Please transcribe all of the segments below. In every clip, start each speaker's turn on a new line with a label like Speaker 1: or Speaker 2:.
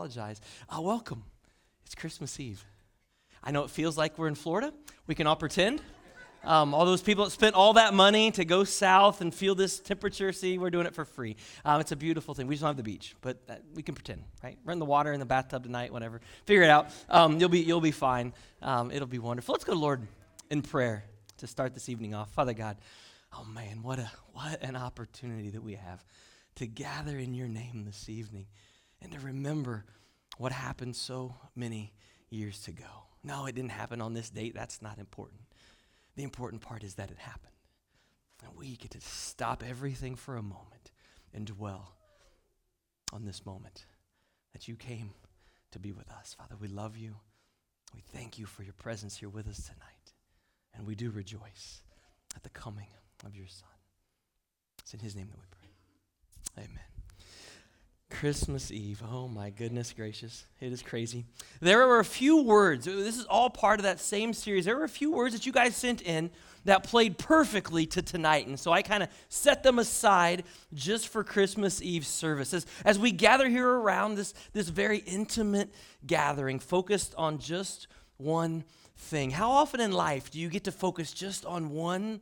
Speaker 1: apologize. Uh, welcome. It's Christmas Eve. I know it feels like we're in Florida. We can all pretend. Um, all those people that spent all that money to go south and feel this temperature, see, we're doing it for free. Um, it's a beautiful thing. We just don't have the beach, but uh, we can pretend, right? In the water, in the bathtub tonight, whatever. Figure it out. Um, you'll, be, you'll be fine. Um, it'll be wonderful. Let's go to Lord in prayer to start this evening off. Father God, oh man, what, a, what an opportunity that we have to gather in your name this evening and to remember what happened so many years ago. No, it didn't happen on this date. That's not important. The important part is that it happened. And we get to stop everything for a moment and dwell on this moment that you came to be with us. Father, we love you. We thank you for your presence here with us tonight. And we do rejoice at the coming of your Son. It's in his name that we pray. Amen. Christmas Eve. Oh my goodness gracious. It is crazy. There were a few words. This is all part of that same series. There were a few words that you guys sent in that played perfectly to tonight. And so I kind of set them aside just for Christmas Eve services. As we gather here around this, this very intimate gathering, focused on just one thing. How often in life do you get to focus just on one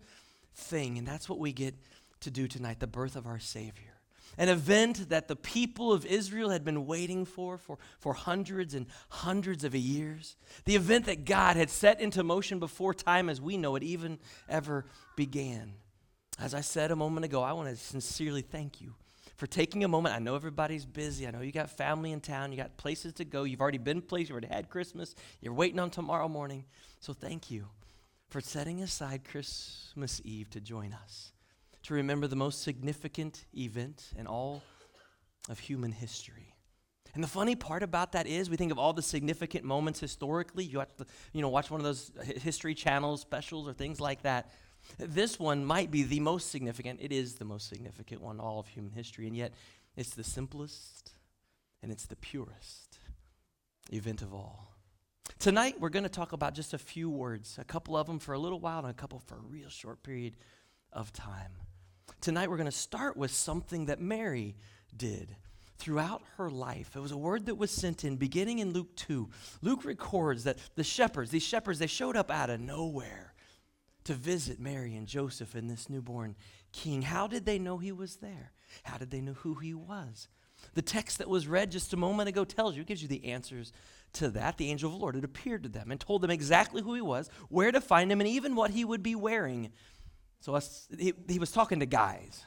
Speaker 1: thing? And that's what we get to do tonight the birth of our Savior an event that the people of Israel had been waiting for, for for hundreds and hundreds of years. The event that God had set into motion before time as we know it even ever began. As I said a moment ago, I want to sincerely thank you for taking a moment. I know everybody's busy. I know you got family in town. You got places to go. You've already been places. You already had Christmas. You're waiting on tomorrow morning. So thank you for setting aside Christmas Eve to join us to remember the most significant event in all of human history. And the funny part about that is, we think of all the significant moments historically. You watch, the, you know, watch one of those history channels specials or things like that. This one might be the most significant. It is the most significant one in all of human history, and yet it's the simplest and it's the purest event of all. Tonight, we're going to talk about just a few words, a couple of them for a little while and a couple for a real short period of time. Tonight we're going to start with something that Mary did throughout her life. It was a word that was sent in beginning in Luke 2. Luke records that the shepherds, these shepherds, they showed up out of nowhere to visit Mary and Joseph and this newborn king. How did they know he was there? How did they know who he was? The text that was read just a moment ago tells you, gives you the answers to that. The angel of the Lord had appeared to them and told them exactly who he was, where to find him, and even what he would be wearing so us, he, he was talking to guys.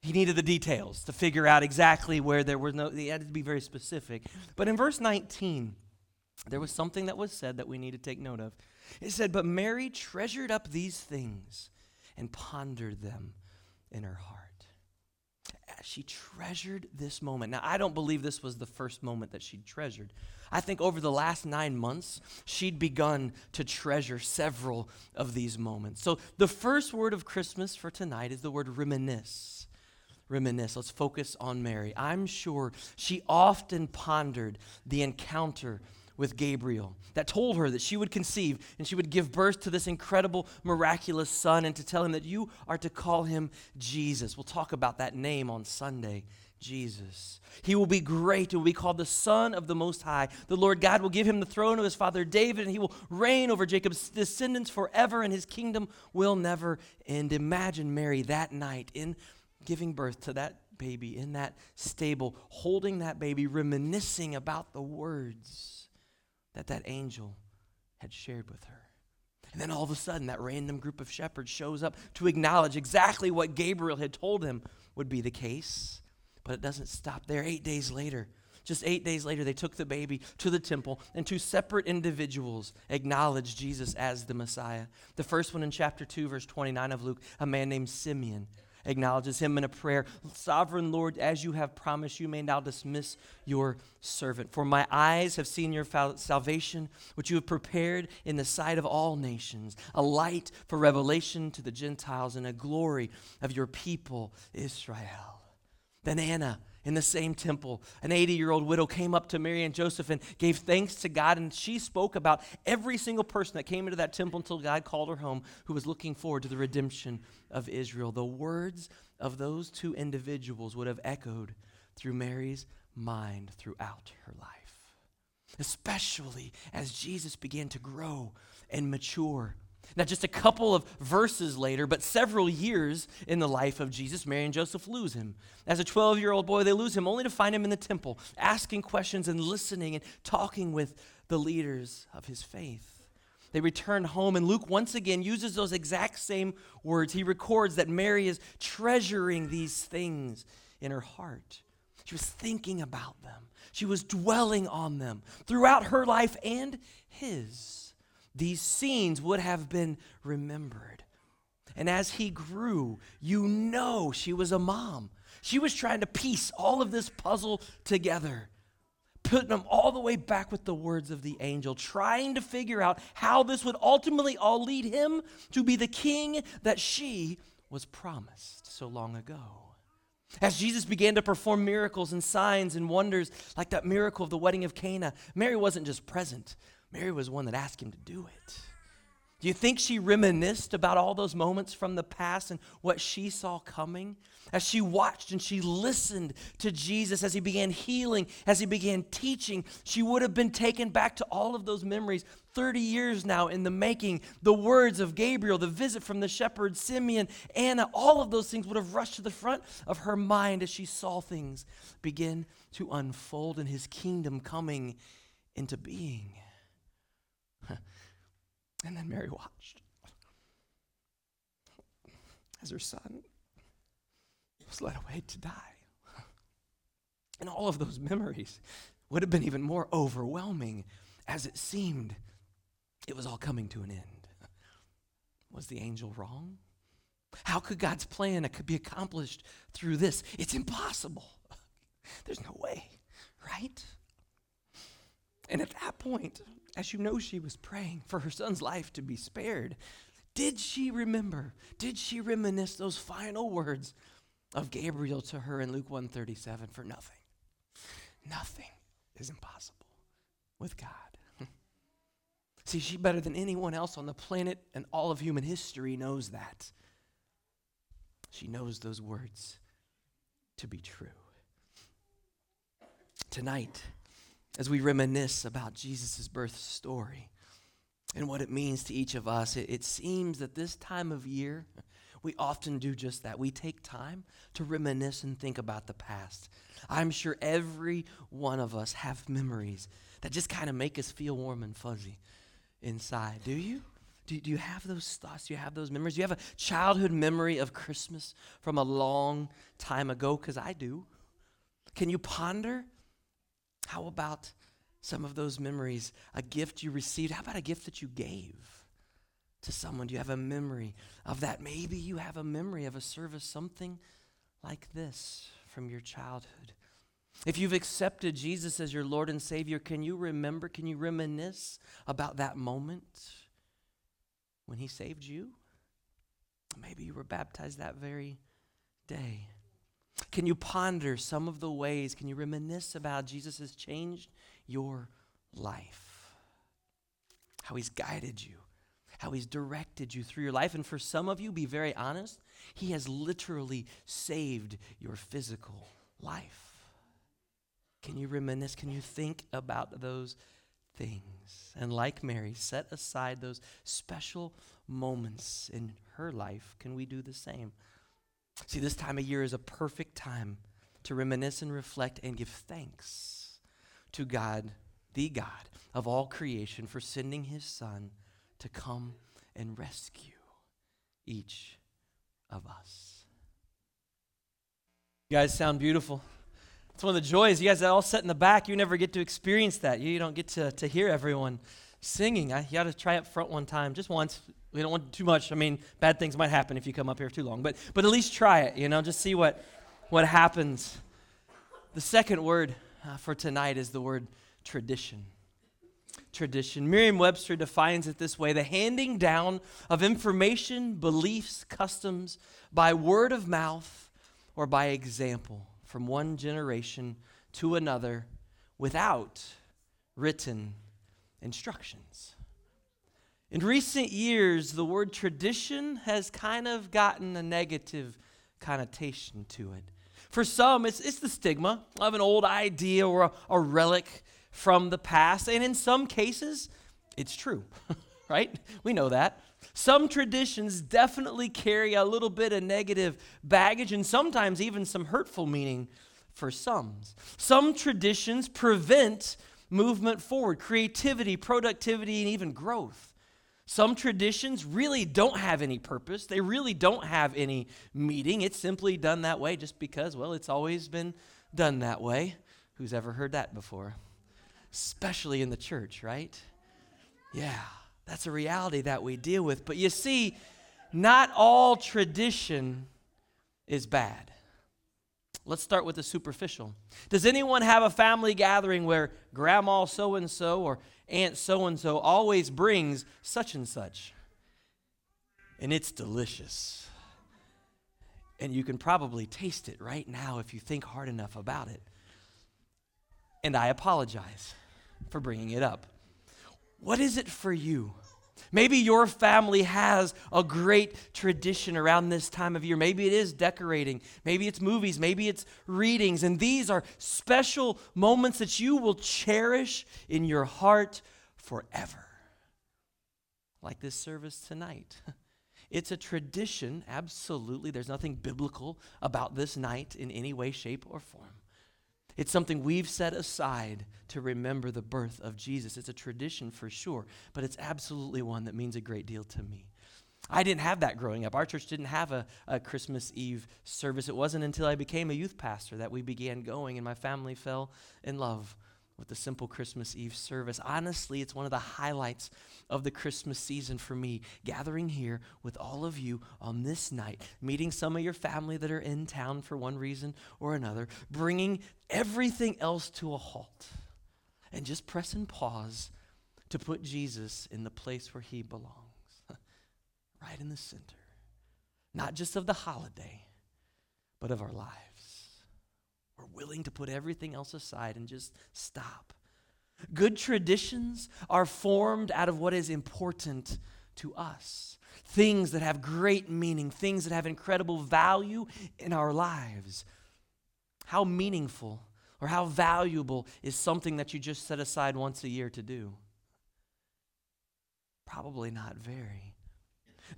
Speaker 1: He needed the details to figure out exactly where there was no, he had to be very specific. But in verse 19, there was something that was said that we need to take note of. It said, But Mary treasured up these things and pondered them in her heart. She treasured this moment. Now, I don't believe this was the first moment that she treasured. I think over the last nine months, she'd begun to treasure several of these moments. So, the first word of Christmas for tonight is the word reminisce. Reminisce. Let's focus on Mary. I'm sure she often pondered the encounter with Gabriel that told her that she would conceive and she would give birth to this incredible, miraculous son, and to tell him that you are to call him Jesus. We'll talk about that name on Sunday Jesus. He will be great. He will be called the Son of the Most High. The Lord God will give him the throne of his father David, and he will reign over Jacob's descendants forever, and his kingdom will never end. Imagine Mary that night in giving birth to that baby in that stable, holding that baby, reminiscing about the words that that angel had shared with her. And then all of a sudden, that random group of shepherds shows up to acknowledge exactly what Gabriel had told him would be the case. But it doesn't stop there. Eight days later, just eight days later, they took the baby to the temple, and two separate individuals acknowledged Jesus as the Messiah. The first one in chapter 2, verse 29 of Luke, a man named Simeon acknowledges him in a prayer Sovereign Lord, as you have promised, you may now dismiss your servant. For my eyes have seen your salvation, which you have prepared in the sight of all nations, a light for revelation to the Gentiles and a glory of your people, Israel. Then Anna, in the same temple, an 80 year old widow came up to Mary and Joseph and gave thanks to God. And she spoke about every single person that came into that temple until God called her home, who was looking forward to the redemption of Israel. The words of those two individuals would have echoed through Mary's mind throughout her life, especially as Jesus began to grow and mature. Now, just a couple of verses later, but several years in the life of Jesus, Mary and Joseph lose him. As a 12 year old boy, they lose him only to find him in the temple, asking questions and listening and talking with the leaders of his faith. They return home, and Luke once again uses those exact same words. He records that Mary is treasuring these things in her heart. She was thinking about them, she was dwelling on them throughout her life and his. These scenes would have been remembered. And as he grew, you know she was a mom. She was trying to piece all of this puzzle together, putting them all the way back with the words of the angel, trying to figure out how this would ultimately all lead him to be the king that she was promised so long ago. As Jesus began to perform miracles and signs and wonders, like that miracle of the wedding of Cana, Mary wasn't just present, Mary was one that asked him to do it. Do you think she reminisced about all those moments from the past and what she saw coming? As she watched and she listened to Jesus as he began healing, as he began teaching, she would have been taken back to all of those memories 30 years now in the making. The words of Gabriel, the visit from the shepherd, Simeon, Anna, all of those things would have rushed to the front of her mind as she saw things begin to unfold and his kingdom coming into being. And then Mary watched as her son was led away to die. And all of those memories would have been even more overwhelming as it seemed it was all coming to an end. Was the angel wrong? How could God's plan could be accomplished through this? It's impossible. There's no way, right? And at that point, as you know, she was praying for her son's life to be spared. Did she remember? Did she reminisce those final words of Gabriel to her in Luke 137 for nothing? Nothing is impossible with God. See, she better than anyone else on the planet and all of human history knows that. She knows those words to be true. Tonight, as we reminisce about Jesus' birth story and what it means to each of us, it, it, seems that this time of year, we often do just that. We take time to reminisce and think about the past. I'm sure every one of us have memories that just kind of make us feel warm and fuzzy inside. Do you? Do, do you have those thoughts? Do you have those memories? Do you have a childhood memory of Christmas from a long time ago? Because I do. Can you ponder how about some of those memories? A gift you received? How about a gift that you gave to someone? Do you have a memory of that? Maybe you have a memory of a service, something like this from your childhood. If you've accepted Jesus as your Lord and Savior, can you remember, can you reminisce about that moment when He saved you? Maybe you were baptized that very day. Can you ponder some of the ways, can you reminisce about Jesus has changed your life? How he's guided you, how he's directed you through your life. And for some of you, be very honest, he has literally saved your physical life. Can you reminisce? Can you think about those things? And like Mary, set aside those special moments in her life. Can we do the same? See, this time of year is a perfect time to reminisce and reflect and give thanks to God, the God of all creation, for sending his Son to come and rescue each of us. You guys sound beautiful. It's one of the joys. You guys are all set in the back. You never get to experience that. You don't get to, to hear everyone singing. I, you got to try up front one time, just once. We don't want too much. I mean, bad things might happen if you come up here too long, but, but at least try it, you know, just see what, what happens. The second word uh, for tonight is the word tradition. Tradition. Merriam Webster defines it this way the handing down of information, beliefs, customs by word of mouth or by example from one generation to another without written instructions. In recent years, the word tradition has kind of gotten a negative connotation to it. For some, it's, it's the stigma of an old idea or a, a relic from the past. And in some cases, it's true, right? We know that. Some traditions definitely carry a little bit of negative baggage and sometimes even some hurtful meaning for some. Some traditions prevent movement forward, creativity, productivity, and even growth. Some traditions really don't have any purpose. They really don't have any meaning. It's simply done that way just because, well, it's always been done that way. Who's ever heard that before? Especially in the church, right? Yeah, that's a reality that we deal with. But you see, not all tradition is bad. Let's start with the superficial. Does anyone have a family gathering where grandma so and so or aunt so and so always brings such and such? And it's delicious. And you can probably taste it right now if you think hard enough about it. And I apologize for bringing it up. What is it for you? Maybe your family has a great tradition around this time of year. Maybe it is decorating. Maybe it's movies. Maybe it's readings. And these are special moments that you will cherish in your heart forever. Like this service tonight. It's a tradition, absolutely. There's nothing biblical about this night in any way, shape, or form. It's something we've set aside to remember the birth of Jesus. It's a tradition for sure, but it's absolutely one that means a great deal to me. I didn't have that growing up. Our church didn't have a, a, Christmas Eve service. It wasn't until I became a youth pastor that we began going, and my family fell in love with the simple Christmas Eve service. Honestly, it's one of the highlights of the Christmas season for me, gathering here with all of you on this night, meeting some of your family that are in town for one reason or another, bringing everything else to a halt, and just pressing pause to put Jesus in the place where he belongs, right in the center, not just of the holiday, but of our lives. We're willing to put everything else aside and just stop. Good traditions are formed out of what is important to us. Things that have great meaning, things that have incredible value in our lives. How meaningful or how valuable is something that you just set aside once a year to do? Probably not very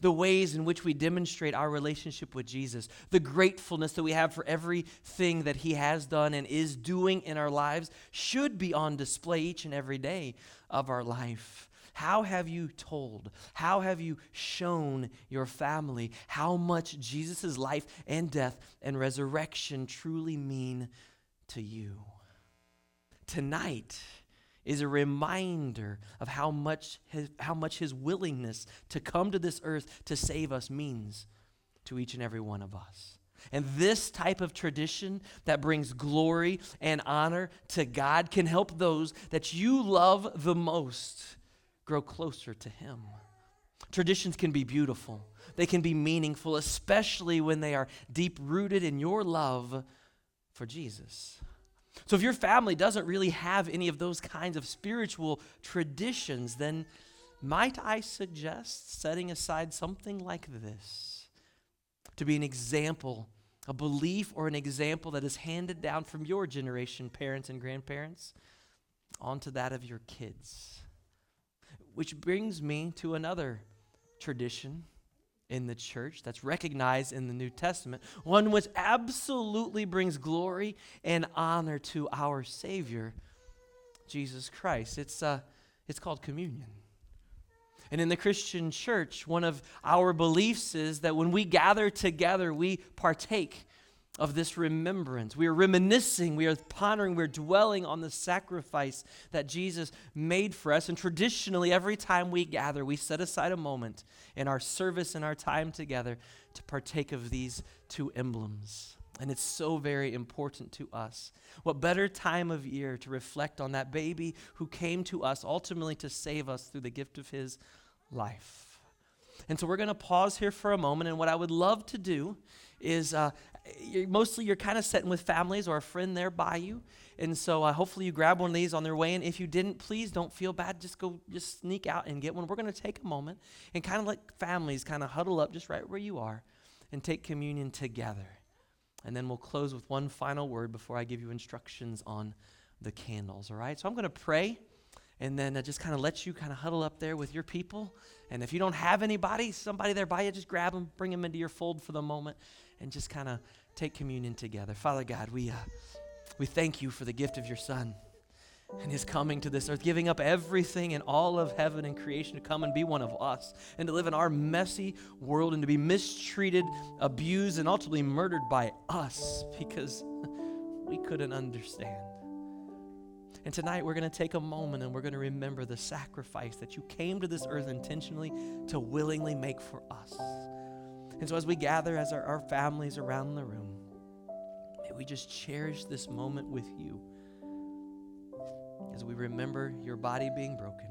Speaker 1: the ways in which we demonstrate our relationship with Jesus, the gratefulness that we have for everything that He has done and is doing in our lives should be on display each and every day of our life. How have you told? How have you shown your family how much Jesus' life and death and resurrection truly mean to you? Tonight, is a reminder of how much his, how much his willingness to come to this earth to save us means to each and every one of us. And this type of tradition that brings glory and honor to God can help those that you love the most grow closer to him. Traditions can be beautiful. They can be meaningful, especially when they are deep rooted in your love for Jesus. So, if your family doesn't really have any of those kinds of spiritual traditions, then might I suggest setting aside something like this to be an example, a belief or an example that is handed down from your generation, parents and grandparents, onto that of your kids? Which brings me to another tradition in the church that's recognized in the New Testament, one which absolutely brings glory and honor to our Savior, Jesus Christ. It's, uh, it's called communion. And in the Christian church, one of our beliefs is that when we gather together, we partake of this remembrance. We are reminiscing, we are pondering, we're dwelling on the sacrifice that Jesus made for us. And traditionally, every time we gather, we set aside a moment in our service and our time together to partake of these two emblems. And it's so very important to us. What better time of year to reflect on that baby who came to us ultimately to save us through the gift of his life? And so we're going to pause here for a moment. And what I would love to do is uh, you're, mostly you're kind of sitting with families or a friend there by you. And so uh, hopefully you grab one of these on their way. And if you didn't, please don't feel bad. Just go, just sneak out and get one. We're going to take a moment and kind of let families kind of huddle up just right where you are and take communion together. And then we'll close with one final word before I give you instructions on the candles, all right? So I'm going to pray and then uh, just kind of let you kind of huddle up there with your people. And if you don't have anybody, somebody there by you, just grab them, bring them into your fold for the moment, and just kind of take communion together. Father God, we, uh, we thank you for the gift of your Son and his coming to this earth, giving up everything and all of heaven and creation to come and be one of us and to live in our messy world and to be mistreated, abused, and ultimately murdered by us because we couldn't understand. And tonight we're going to take a moment and we're going to remember the sacrifice that you came to this earth intentionally to willingly make for us. And so as we gather as our, our families around the room, may we just cherish this moment with you as we remember your body being broken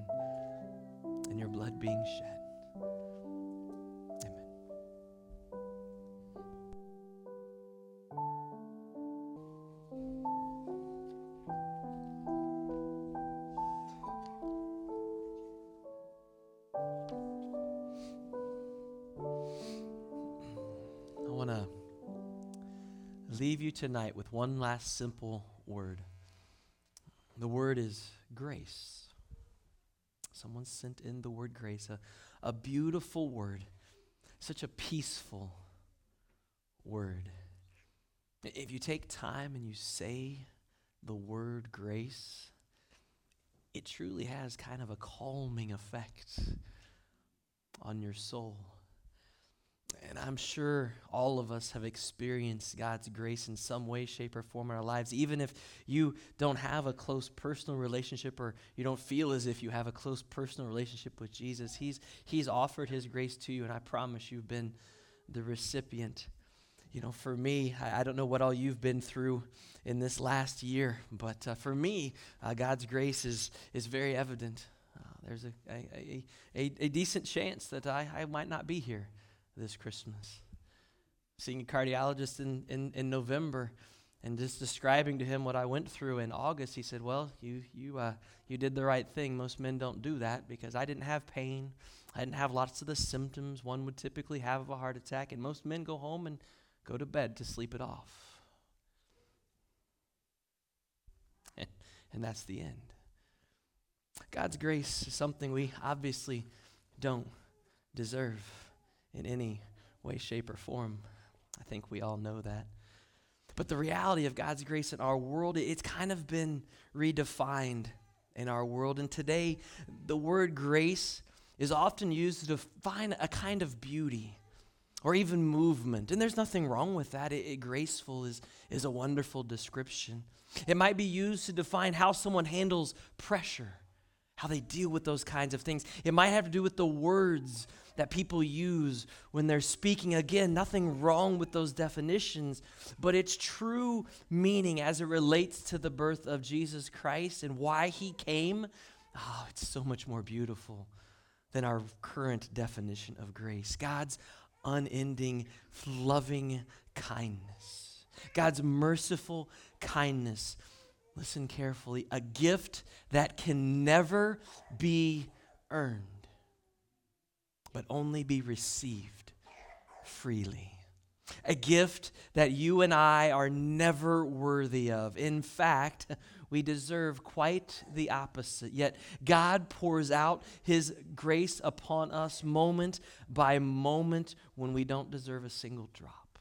Speaker 1: and your blood being shed. Leave you tonight with one last simple word. The word is grace. Someone sent in the word grace, a, a beautiful word, such a peaceful word. If you take time and you say the word grace, it truly has kind of a calming effect on your soul. And I'm sure all of us have experienced God's grace in some way, shape, or form in our lives. Even if you don't have a close personal relationship or you don't feel as if you have a close personal relationship with Jesus, He's, he's offered His grace to you, and I promise you've been the recipient. You know, for me, I, I don't know what all you've been through in this last year, but uh, for me, uh, God's grace is, is very evident. Uh, there's a, a, a, a, decent chance that I, I might not be here this Christmas. Seeing a cardiologist in, in, in November and just describing to him what I went through in August, he said, Well, you, you, uh, you did the right thing. Most men don't do that because I didn't have pain. I didn't have lots of the symptoms one would typically have of a heart attack. And most men go home and go to bed to sleep it off. And, and that's the end. God's grace is something we obviously don't deserve in any way, shape, or form. I think we all know that. But the reality of God's grace in our world, it's kind of been redefined in our world. And today, the word grace is often used to define a kind of beauty or even movement. And there's nothing wrong with that. It, it, graceful is, is a wonderful description. It might be used to define how someone handles pressure, how they deal with those kinds of things. It might have to do with the words that people use when they're speaking. Again, nothing wrong with those definitions, but its true meaning as it relates to the birth of Jesus Christ and why he came, oh, it's so much more beautiful than our current definition of grace. God's unending, loving kindness, God's merciful kindness. Listen carefully a gift that can never be earned but only be received freely. A gift that you and I are never worthy of. In fact, we deserve quite the opposite. Yet God pours out His grace upon us moment by moment when we don't deserve a single drop.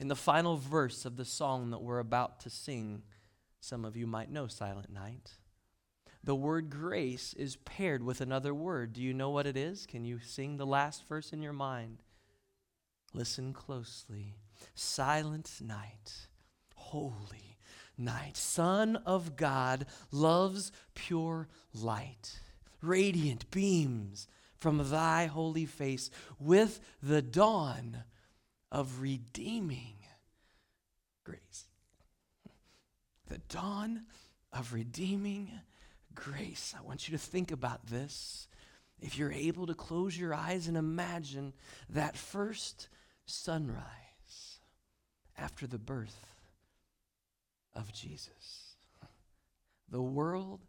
Speaker 1: In the final verse of the song that we're about to sing, some of you might know Silent Night the word grace is paired with another word. Do you know what it is? Can you sing the last verse in your mind? Listen closely. Silent night, holy night, Son of God loves pure light, radiant beams from thy holy face with the dawn of redeeming grace. The dawn of redeeming grace. I want you to think about this. If you're able to close your eyes and imagine that first sunrise after the birth of Jesus, the world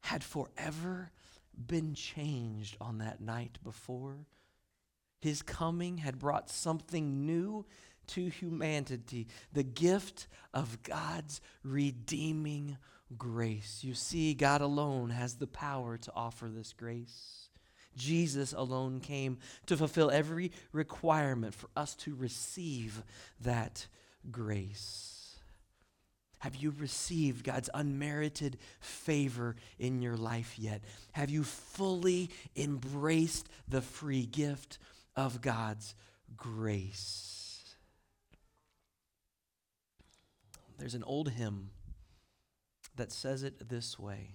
Speaker 1: had forever been changed on that night before. His coming had brought something new to humanity the gift of God's redeeming grace. You see, God alone has the power to offer this grace. Jesus alone came to fulfill every requirement for us to receive that grace. Have you received God's unmerited favor in your life yet? Have you fully embraced the free gift of God's grace? There's an old hymn that says it this way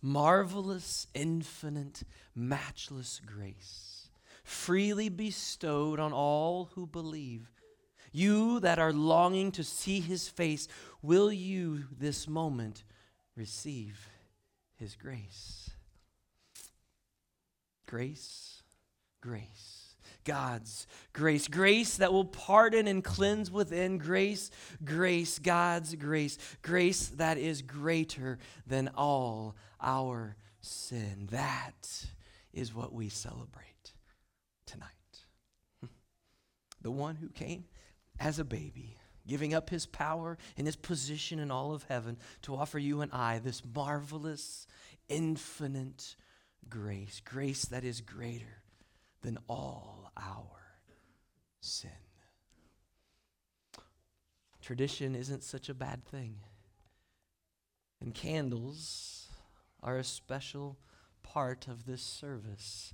Speaker 1: Marvelous, infinite, matchless grace, freely bestowed on all who believe you that are longing to see his face, will you this moment receive his grace? Grace, grace. God's grace. Grace that will pardon and cleanse within. Grace, grace, God's grace. Grace that is greater than all our sin. That is what we celebrate tonight. The one who came as a baby, giving up his power and his position in all of heaven to offer you and I this marvelous, infinite grace, grace that is greater than all our sin. Tradition isn't such a bad thing. And candles are a special part of this service.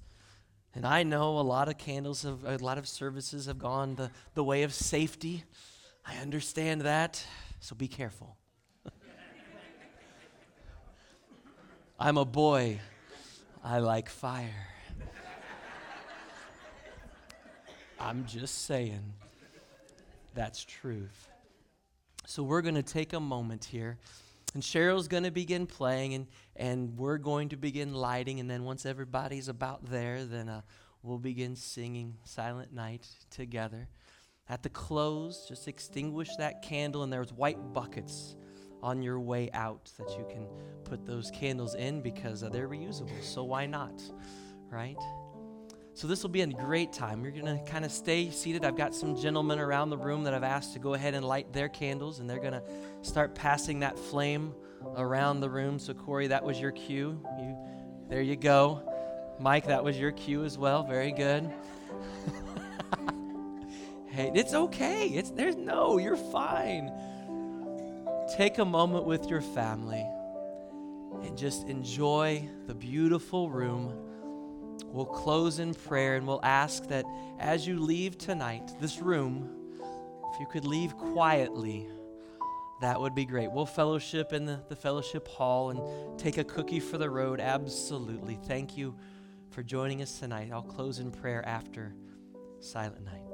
Speaker 1: And I know a lot of candles have, a lot of services have gone the, the way of safety. I understand that, so be careful. I'm a boy. I like fire. I'm just saying. That's truth. So we're going to take a moment here. And Cheryl's going to begin playing, and, and we're going to begin lighting. And then once everybody's about there, then uh, we'll begin singing Silent Night together. At the close, just extinguish that candle, and there's white buckets on your way out that you can put those candles in because uh, they're reusable. So why not? Right? So this will be a great time. You're going to kind of stay seated. I've got some gentlemen around the room that I've asked to go ahead and light their candles, and they're going to start passing that flame around the room. So Corey, that was your cue. You, there you go. Mike, that was your cue as well. Very good. hey, it's okay. It's there's no, you're fine. Take a moment with your family and just enjoy the beautiful room We'll close in prayer and we'll ask that as you leave tonight, this room, if you could leave quietly, that would be great. We'll fellowship in the, the fellowship hall and take a cookie for the road. Absolutely. Thank you for joining us tonight. I'll close in prayer after Silent Night.